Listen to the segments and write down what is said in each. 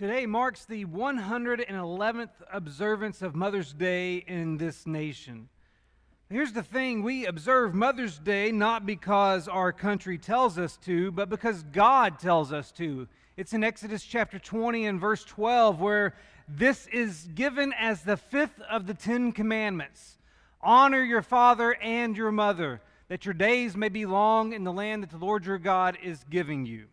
Today marks the 111th observance of Mother's Day in this nation. Here's the thing we observe Mother's Day not because our country tells us to, but because God tells us to. It's in Exodus chapter 20 and verse 12 where this is given as the fifth of the Ten Commandments Honor your father and your mother, that your days may be long in the land that the Lord your God is giving you.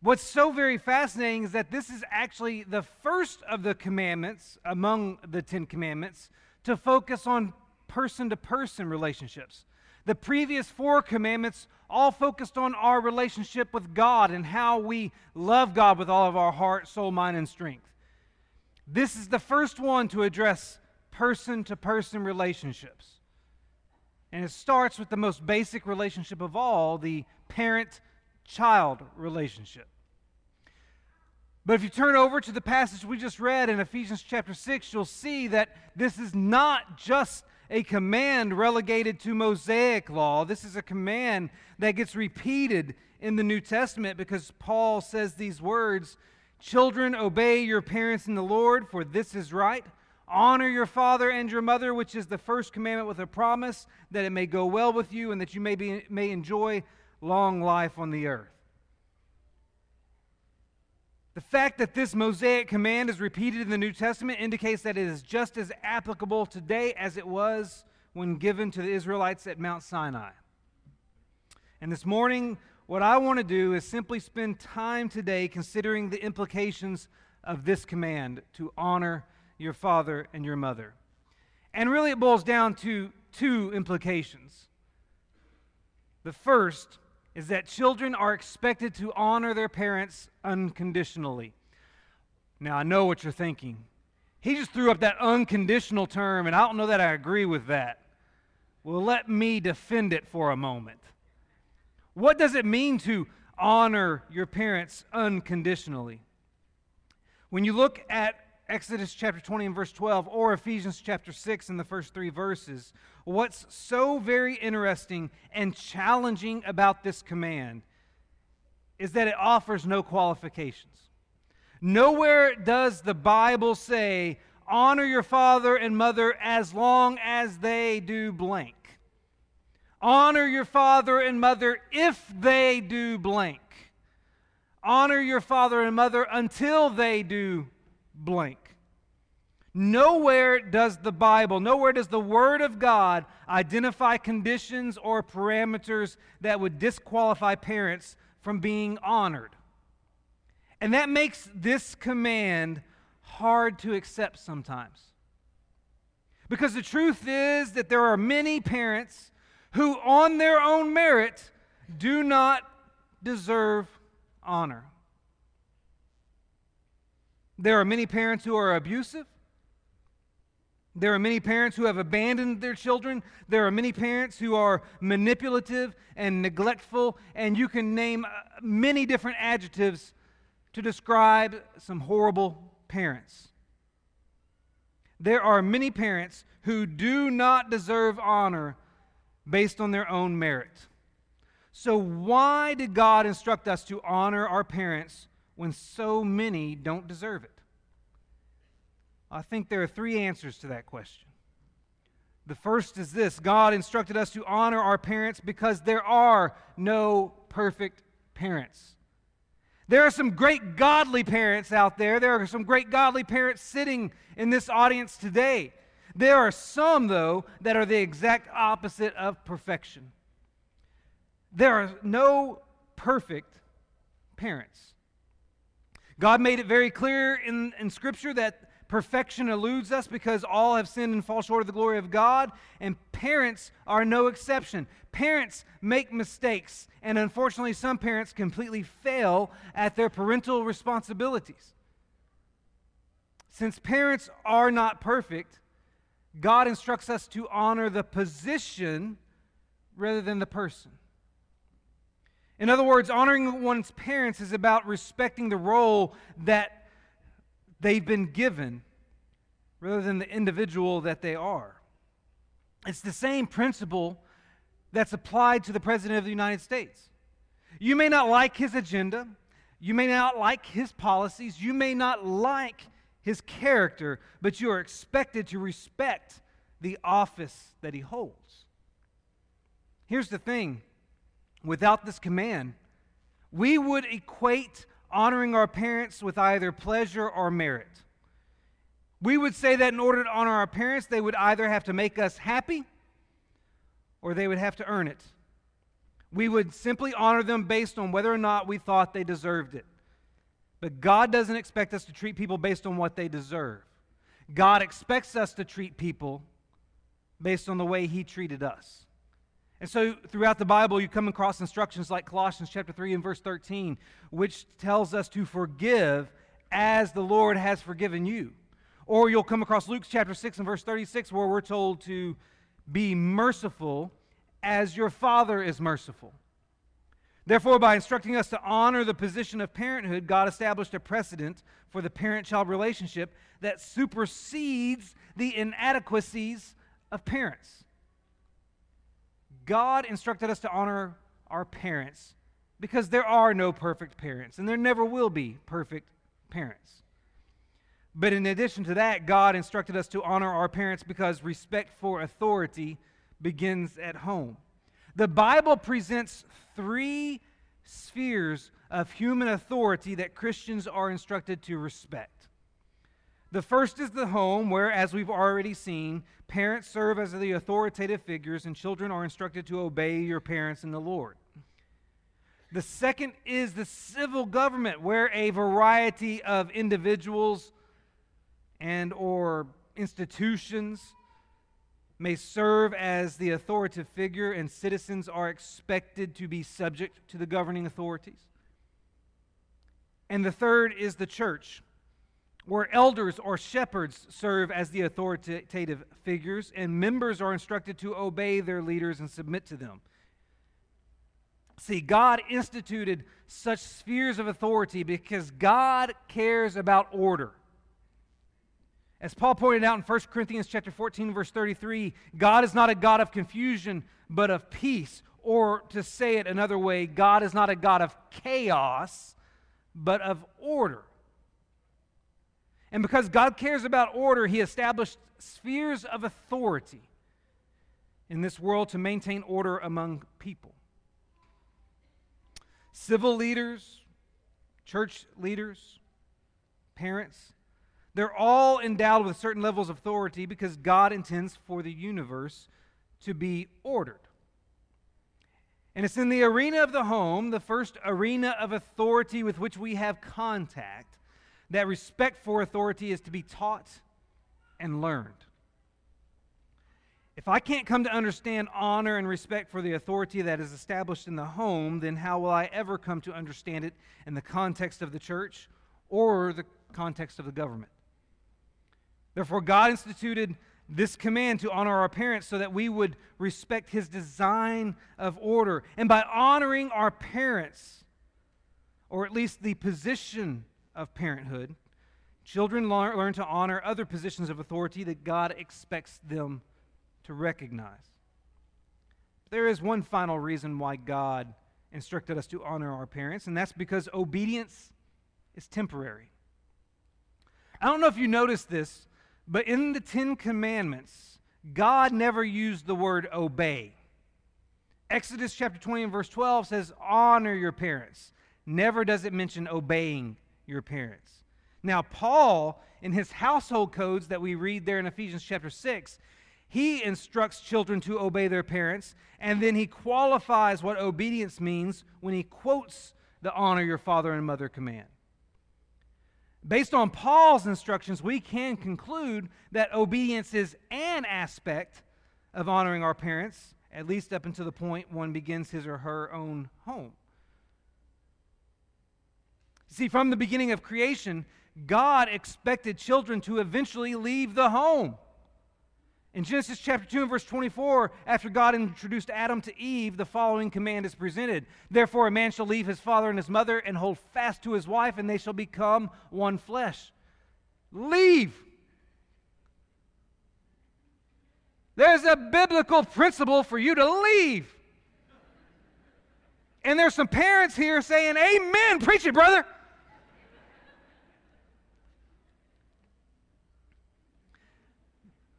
What's so very fascinating is that this is actually the first of the commandments among the Ten Commandments to focus on person to person relationships. The previous four commandments all focused on our relationship with God and how we love God with all of our heart, soul, mind, and strength. This is the first one to address person to person relationships. And it starts with the most basic relationship of all the parent child relationship. But if you turn over to the passage we just read in Ephesians chapter 6, you'll see that this is not just a command relegated to Mosaic law. This is a command that gets repeated in the New Testament because Paul says these words Children, obey your parents in the Lord, for this is right. Honor your father and your mother, which is the first commandment with a promise that it may go well with you and that you may, be, may enjoy long life on the earth. The fact that this Mosaic command is repeated in the New Testament indicates that it is just as applicable today as it was when given to the Israelites at Mount Sinai. And this morning, what I want to do is simply spend time today considering the implications of this command to honor your father and your mother. And really, it boils down to two implications. The first is that children are expected to honor their parents unconditionally. Now, I know what you're thinking. He just threw up that unconditional term, and I don't know that I agree with that. Well, let me defend it for a moment. What does it mean to honor your parents unconditionally? When you look at Exodus chapter 20 and verse 12, or Ephesians chapter 6 in the first three verses, what's so very interesting and challenging about this command is that it offers no qualifications. Nowhere does the Bible say, honor your father and mother as long as they do blank. Honor your father and mother if they do blank. Honor your father and mother until they do blank. Nowhere does the Bible, nowhere does the Word of God identify conditions or parameters that would disqualify parents from being honored. And that makes this command hard to accept sometimes. Because the truth is that there are many parents who, on their own merit, do not deserve honor. There are many parents who are abusive. There are many parents who have abandoned their children. There are many parents who are manipulative and neglectful, and you can name uh, many different adjectives to describe some horrible parents. There are many parents who do not deserve honor based on their own merit. So, why did God instruct us to honor our parents when so many don't deserve it? I think there are three answers to that question. The first is this God instructed us to honor our parents because there are no perfect parents. There are some great godly parents out there. There are some great godly parents sitting in this audience today. There are some, though, that are the exact opposite of perfection. There are no perfect parents. God made it very clear in, in Scripture that perfection eludes us because all have sinned and fall short of the glory of God, and parents are no exception. Parents make mistakes, and unfortunately, some parents completely fail at their parental responsibilities. Since parents are not perfect, God instructs us to honor the position rather than the person. In other words, honoring one's parents is about respecting the role that they've been given rather than the individual that they are. It's the same principle that's applied to the President of the United States. You may not like his agenda. You may not like his policies, you may not like his character, but you are expected to respect the office that he holds. Here's the thing without this command, we would equate honoring our parents with either pleasure or merit. We would say that in order to honor our parents, they would either have to make us happy or they would have to earn it. We would simply honor them based on whether or not we thought they deserved it. But God doesn't expect us to treat people based on what they deserve. God expects us to treat people based on the way He treated us. And so throughout the Bible, you come across instructions like Colossians chapter 3 and verse 13, which tells us to forgive as the Lord has forgiven you. Or you'll come across Luke chapter 6 and verse 36, where we're told to be merciful as your Father is merciful. Therefore, by instructing us to honor the position of parenthood, God established a precedent for the parent child relationship that supersedes the inadequacies of parents. God instructed us to honor our parents because there are no perfect parents, and there never will be perfect parents. But in addition to that, God instructed us to honor our parents because respect for authority begins at home. The Bible presents three spheres of human authority that Christians are instructed to respect. The first is the home, where, as we've already seen, parents serve as the authoritative figures and children are instructed to obey your parents in the Lord. The second is the civil government, where a variety of individuals and or institutions may serve as the authoritative figure, and citizens are expected to be subject to the governing authorities. And the third is the church, where elders or shepherds serve as the authoritative figures, and members are instructed to obey their leaders and submit to them. See, God instituted such spheres of authority because God cares about order. As Paul pointed out in 1 Corinthians chapter 14 verse 33, God is not a God of confusion, but of peace. Or to say it another way, God is not a God of chaos, but of order. And because God cares about order, he established spheres of authority in this world to maintain order among people. Civil leaders, church leaders, parents, they're all endowed with certain levels of authority because God intends for the universe to be ordered. And it's in the arena of the home, the first arena of authority with which we have contact, that respect for authority is to be taught and learned. If I can't come to understand honor and respect for the authority that is established in the home, then how will I ever come to understand it in the context of the church or the context of the government? Therefore, God instituted this command to honor our parents so that we would respect his design of order. And by honoring our parents, or at least the position of parenthood, children learn to honor other positions of authority that God expects them to recognize. There is one final reason why God instructed us to honor our parents, and that's because obedience is temporary. I don't know if you noticed this, but in the Ten Commandments, God never used the word obey. Exodus chapter 20 and verse 12 says, Honor your parents. Never does it mention obeying your parents. Now, Paul, in his household codes that we read there in Ephesians chapter 6, he instructs children to obey their parents, and then he qualifies what obedience means when he quotes the honor your father and mother command. Based on Paul's instructions, we can conclude that obedience is an aspect of honoring our parents, at least up until the point one begins his or her own home. See, from the beginning of creation, God expected children to eventually leave the home. In Genesis chapter 2 and verse 24, after God introduced Adam to Eve, the following command is presented. Therefore, a man shall leave his father and his mother and hold fast to his wife, and they shall become one flesh. Leave. There's a biblical principle for you to leave. And there's some parents here saying, Amen, preach it, brother.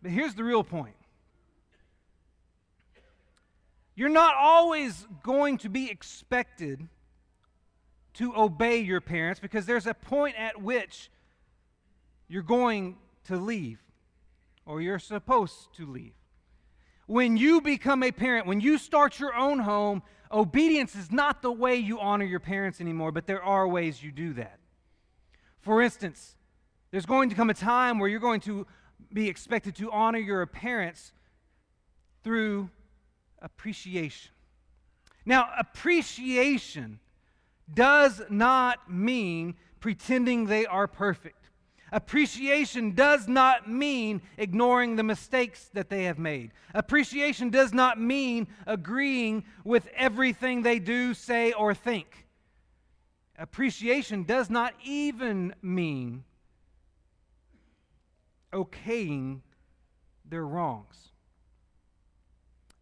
But here's the real point you're not always going to be expected to obey your parents because there's a point at which you're going to leave or you're supposed to leave. When you become a parent, when you start your own home, obedience is not the way you honor your parents anymore, but there are ways you do that. For instance, there's going to come a time where you're going to be expected to honor your parents through appreciation. Now, appreciation does not mean pretending they are perfect. Appreciation does not mean ignoring the mistakes that they have made. Appreciation does not mean agreeing with everything they do, say, or think. Appreciation does not even mean okaying their wrongs.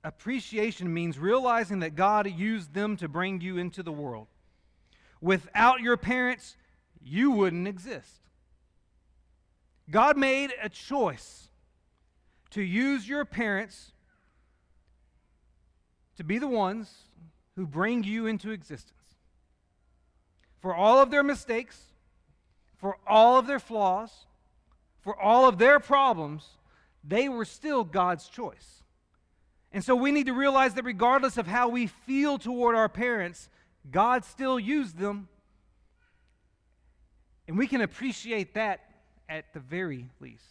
Appreciation means realizing that God used them to bring you into the world. Without your parents, you wouldn't exist. God made a choice to use your parents to be the ones who bring you into existence. For all of their mistakes, for all of their flaws, for all of their problems, they were still God's choice. And so we need to realize that regardless of how we feel toward our parents, God still used them. And we can appreciate that at the very least.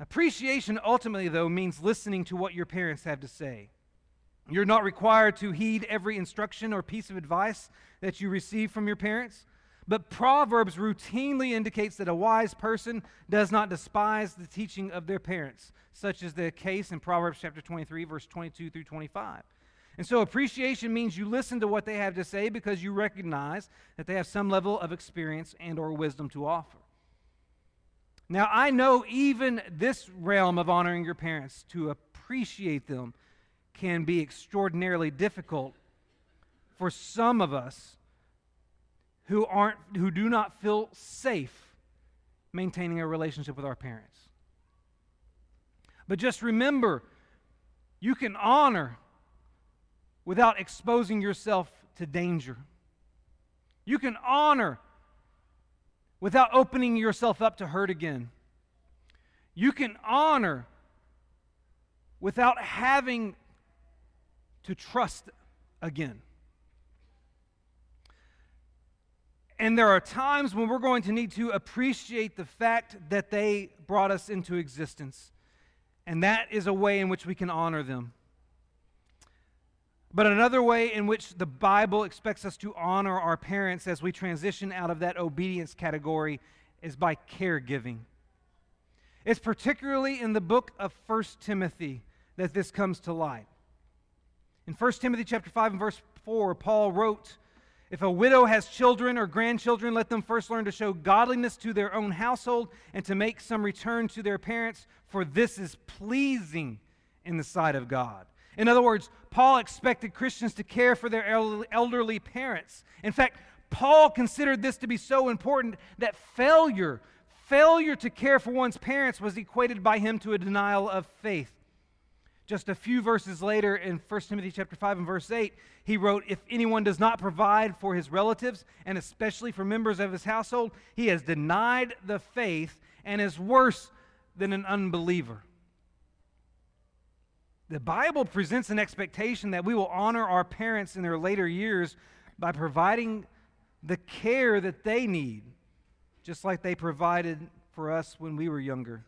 Appreciation ultimately, though, means listening to what your parents have to say. You're not required to heed every instruction or piece of advice that you receive from your parents, but Proverbs routinely indicates that a wise person does not despise the teaching of their parents, such as the case in Proverbs chapter 23, verse 22 through 25. And so appreciation means you listen to what they have to say because you recognize that they have some level of experience and or wisdom to offer. Now, I know even this realm of honoring your parents, to appreciate them, can be extraordinarily difficult for some of us who aren't who do not feel safe maintaining a relationship with our parents. But just remember, you can honor without exposing yourself to danger. You can honor without opening yourself up to hurt again. You can honor without having to trust again. And there are times when we're going to need to appreciate the fact that they brought us into existence. And that is a way in which we can honor them. But another way in which the Bible expects us to honor our parents as we transition out of that obedience category is by caregiving. It's particularly in the book of 1 Timothy that this comes to light. In 1 Timothy chapter 5 and verse 4, Paul wrote, if a widow has children or grandchildren, let them first learn to show godliness to their own household and to make some return to their parents, for this is pleasing in the sight of God. In other words, Paul expected Christians to care for their elderly parents. In fact, Paul considered this to be so important that failure, failure to care for one's parents was equated by him to a denial of faith. Just a few verses later in 1 Timothy chapter 5 and verse 8, he wrote, If anyone does not provide for his relatives, and especially for members of his household, he has denied the faith and is worse than an unbeliever. The Bible presents an expectation that we will honor our parents in their later years by providing the care that they need, just like they provided for us when we were younger.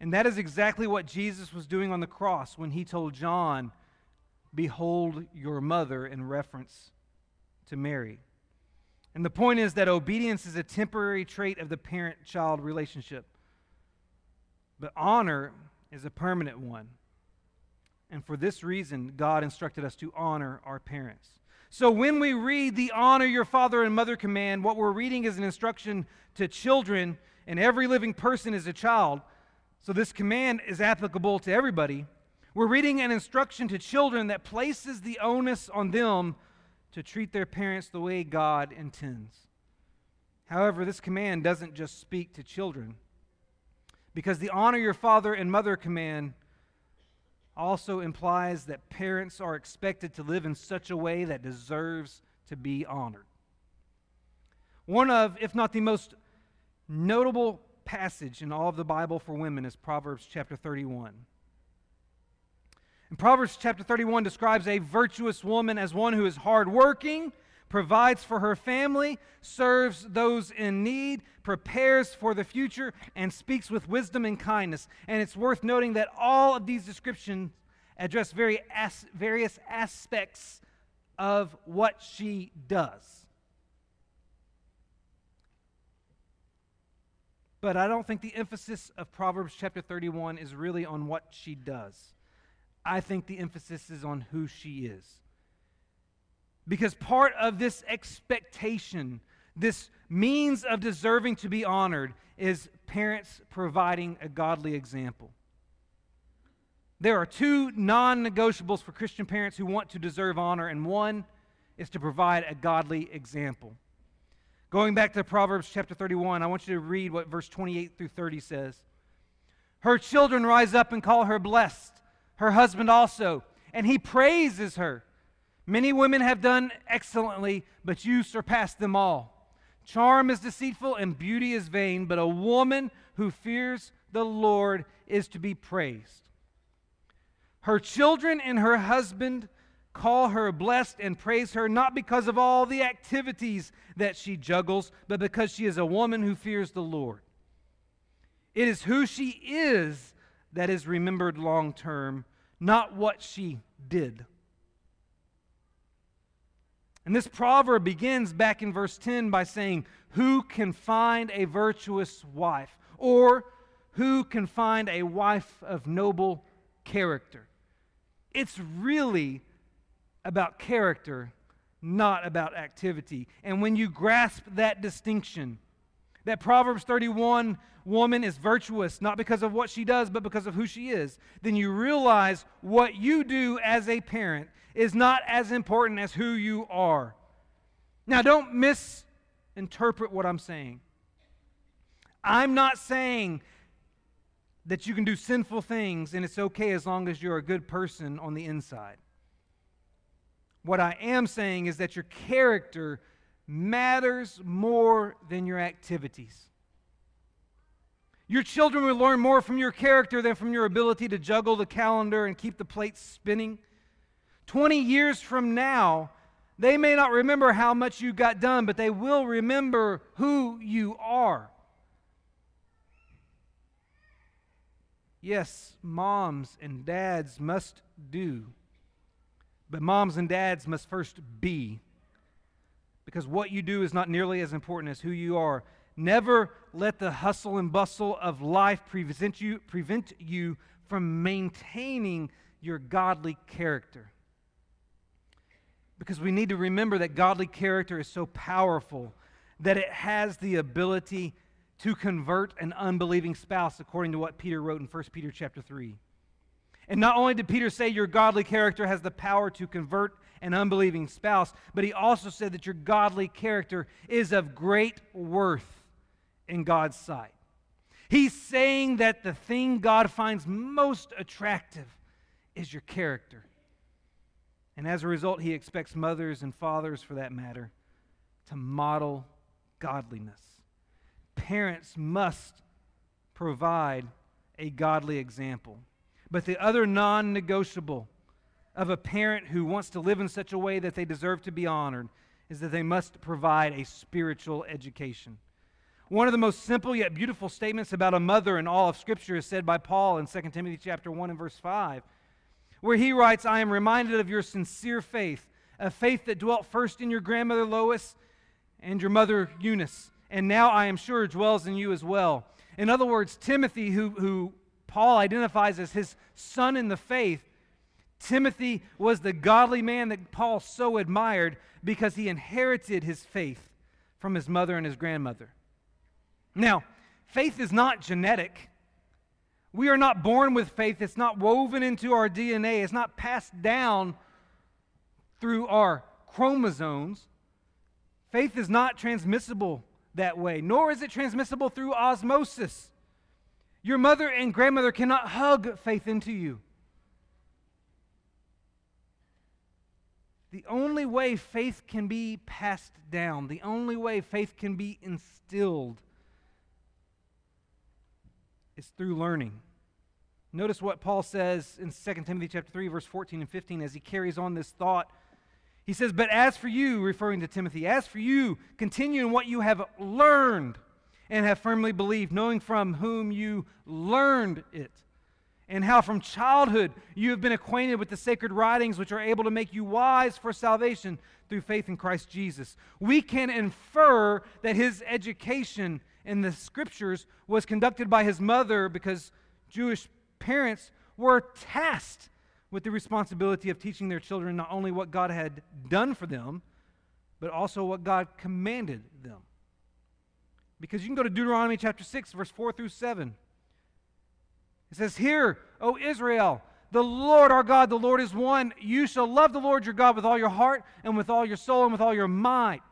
And that is exactly what Jesus was doing on the cross when he told John, Behold your mother, in reference to Mary. And the point is that obedience is a temporary trait of the parent child relationship, but honor is a permanent one. And for this reason, God instructed us to honor our parents. So when we read the honor your father and mother command, what we're reading is an instruction to children, and every living person is a child. So this command is applicable to everybody. We're reading an instruction to children that places the onus on them to treat their parents the way God intends. However, this command doesn't just speak to children, because the honor your father and mother command also implies that parents are expected to live in such a way that deserves to be honored. One of, if not the most notable passage in all of the Bible for women is Proverbs chapter 31. And Proverbs chapter 31 describes a virtuous woman as one who is hardworking, provides for her family, serves those in need, prepares for the future, and speaks with wisdom and kindness. And it's worth noting that all of these descriptions address very various aspects of what she does. But I don't think the emphasis of Proverbs chapter 31 is really on what she does. I think the emphasis is on who she is. Because part of this expectation, this means of deserving to be honored, is parents providing a godly example. There are two non negotiables for Christian parents who want to deserve honor, and one is to provide a godly example. Going back to Proverbs chapter 31, I want you to read what verse 28 through 30 says. Her children rise up and call her blessed, her husband also, and he praises her. Many women have done excellently, but you surpass them all. Charm is deceitful and beauty is vain, but a woman who fears the Lord is to be praised. Her children and her husband call her blessed and praise her not because of all the activities that she juggles, but because she is a woman who fears the Lord. It is who she is that is remembered long term, not what she did. And this proverb begins back in verse 10 by saying, Who can find a virtuous wife? Or, Who can find a wife of noble character? It's really about character, not about activity. And when you grasp that distinction, that Proverbs 31 woman is virtuous not because of what she does, but because of who she is, then you realize what you do as a parent is not as important as who you are. Now, don't misinterpret what I'm saying. I'm not saying that you can do sinful things and it's okay as long as you're a good person on the inside. What I am saying is that your character matters more than your activities. Your children will learn more from your character than from your ability to juggle the calendar and keep the plates spinning. 20 years from now, they may not remember how much you got done, but they will remember who you are. Yes, moms and dads must do but moms and dads must first be. Because what you do is not nearly as important as who you are. Never let the hustle and bustle of life prevent you, prevent you from maintaining your godly character. Because we need to remember that godly character is so powerful that it has the ability to convert an unbelieving spouse, according to what Peter wrote in 1 Peter chapter 3. And not only did Peter say your godly character has the power to convert an unbelieving spouse, but he also said that your godly character is of great worth in God's sight. He's saying that the thing God finds most attractive is your character. And as a result, he expects mothers and fathers, for that matter, to model godliness. Parents must provide a godly example. But the other non negotiable of a parent who wants to live in such a way that they deserve to be honored is that they must provide a spiritual education. One of the most simple yet beautiful statements about a mother in all of Scripture is said by Paul in 2 Timothy chapter 1 and verse 5, where he writes, I am reminded of your sincere faith, a faith that dwelt first in your grandmother Lois and your mother Eunice, and now I am sure dwells in you as well. In other words, Timothy, who, who Paul identifies as his son in the faith, Timothy was the godly man that Paul so admired because he inherited his faith from his mother and his grandmother. Now, faith is not genetic. We are not born with faith. It's not woven into our DNA. It's not passed down through our chromosomes. Faith is not transmissible that way, nor is it transmissible through osmosis. Your mother and grandmother cannot hug faith into you. The only way faith can be passed down, the only way faith can be instilled is through learning. Notice what Paul says in 2 Timothy chapter 3 verse 14 and 15 as he carries on this thought. He says, "But as for you, referring to Timothy, as for you, continue in what you have learned and have firmly believed, knowing from whom you learned it." and how from childhood you have been acquainted with the sacred writings which are able to make you wise for salvation through faith in Christ Jesus. We can infer that his education in the scriptures was conducted by his mother because Jewish parents were tasked with the responsibility of teaching their children not only what God had done for them, but also what God commanded them. Because you can go to Deuteronomy chapter 6, verse 4 through 7. It says, Hear, O Israel, the Lord our God, the Lord is one. You shall love the Lord your God with all your heart and with all your soul and with all your might.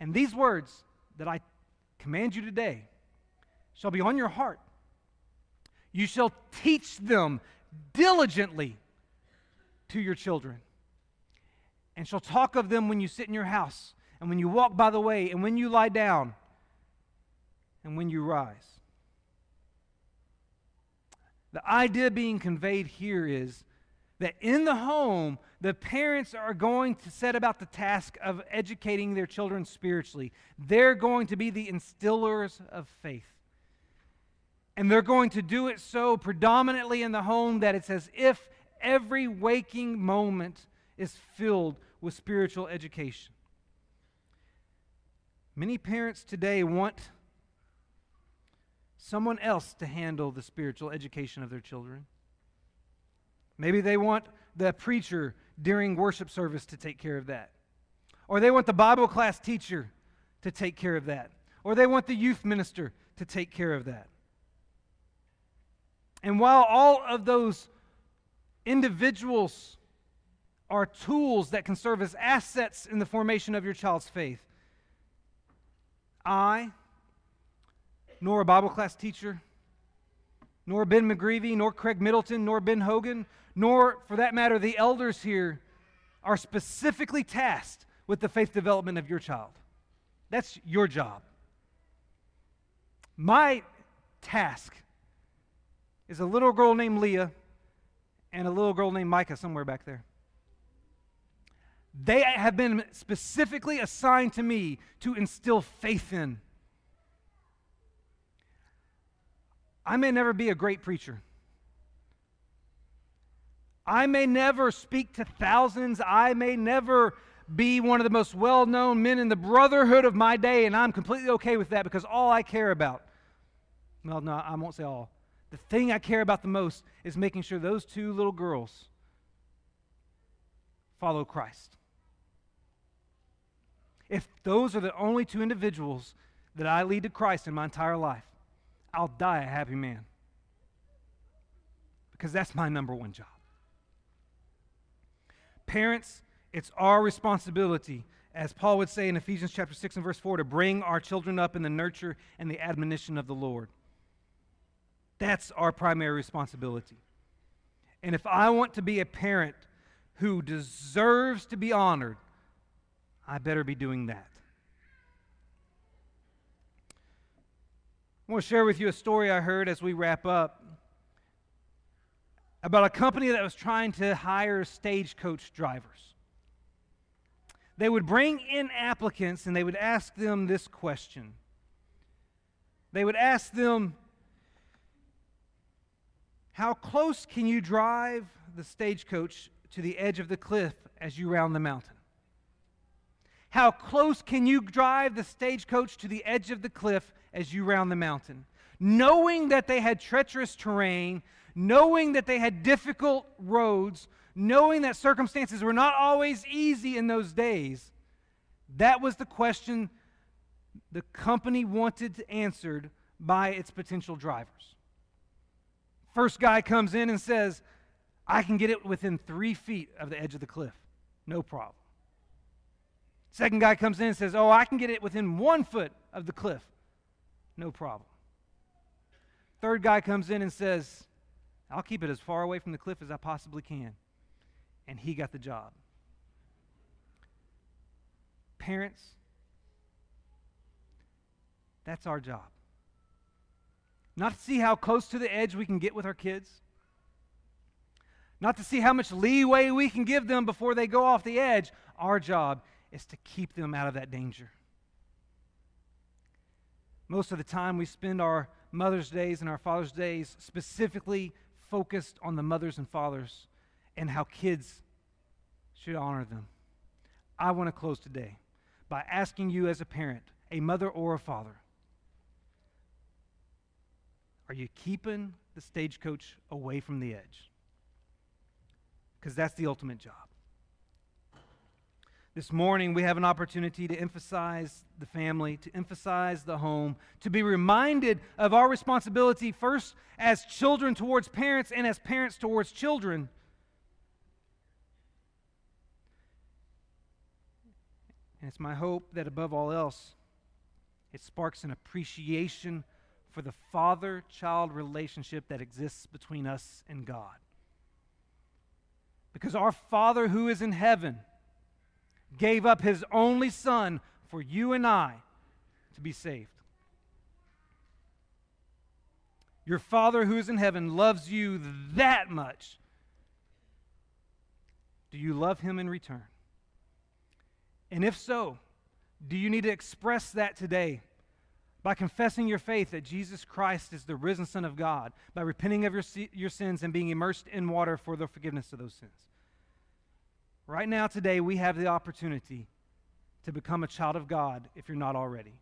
And these words that I command you today shall be on your heart. You shall teach them diligently to your children, and shall talk of them when you sit in your house, and when you walk by the way, and when you lie down, and when you rise. The idea being conveyed here is that in the home, the parents are going to set about the task of educating their children spiritually. They're going to be the instillers of faith. And they're going to do it so predominantly in the home that it's as if every waking moment is filled with spiritual education. Many parents today want someone else to handle the spiritual education of their children. Maybe they want the preacher during worship service to take care of that. Or they want the Bible class teacher to take care of that. Or they want the youth minister to take care of that. And while all of those individuals are tools that can serve as assets in the formation of your child's faith, I nor a Bible class teacher, nor Ben McGreevy, nor Craig Middleton, nor Ben Hogan, nor, for that matter, the elders here are specifically tasked with the faith development of your child. That's your job. My task is a little girl named Leah and a little girl named Micah somewhere back there. They have been specifically assigned to me to instill faith in. I may never be a great preacher. I may never speak to thousands. I may never be one of the most well known men in the brotherhood of my day, and I'm completely okay with that because all I care about, well, no, I won't say all. The thing I care about the most is making sure those two little girls follow Christ. If those are the only two individuals that I lead to Christ in my entire life, I'll die a happy man. Because that's my number one job. Parents, it's our responsibility, as Paul would say in Ephesians chapter 6 and verse 4, to bring our children up in the nurture and the admonition of the Lord. That's our primary responsibility. And if I want to be a parent who deserves to be honored, I better be doing that. I want to share with you a story I heard as we wrap up about a company that was trying to hire stagecoach drivers. They would bring in applicants and they would ask them this question. They would ask them, How close can you drive the stagecoach to the edge of the cliff as you round the mountain? How close can you drive the stagecoach to the edge of the cliff as you round the mountain? Knowing that they had treacherous terrain, knowing that they had difficult roads, knowing that circumstances were not always easy in those days, that was the question the company wanted answered by its potential drivers. First guy comes in and says, I can get it within three feet of the edge of the cliff. No problem. Second guy comes in and says, Oh, I can get it within one foot of the cliff. No problem. Third guy comes in and says, I'll keep it as far away from the cliff as I possibly can. And he got the job. Parents, that's our job. Not to see how close to the edge we can get with our kids, not to see how much leeway we can give them before they go off the edge. Our job is to keep them out of that danger. Most of the time, we spend our Mother's Days and our Father's Days specifically focused on the mothers and fathers and how kids should honor them. I want to close today by asking you, as a parent, a mother or a father, are you keeping the stagecoach away from the edge? Because that's the ultimate job. This morning, we have an opportunity to emphasize the family, to emphasize the home, to be reminded of our responsibility first as children towards parents and as parents towards children. And it's my hope that above all else, it sparks an appreciation for the father child relationship that exists between us and God. Because our Father who is in heaven, gave up his only son for you and I to be saved. Your Father who is in heaven loves you that much. Do you love him in return? And if so, do you need to express that today by confessing your faith that Jesus Christ is the risen Son of God, by repenting of your, your sins and being immersed in water for the forgiveness of those sins? Right now, today, we have the opportunity to become a child of God if you're not already.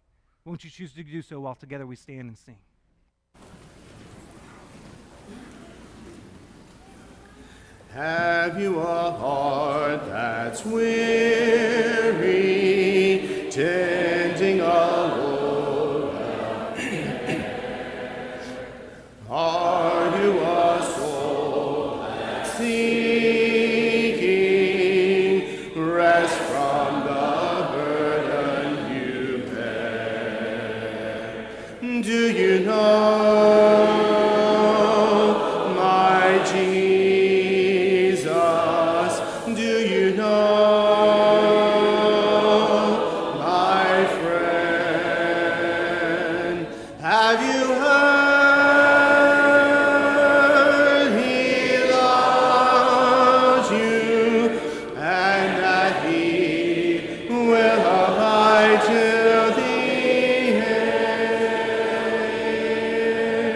Won't you choose to do so while together we stand and sing? Have you a heart that's weary,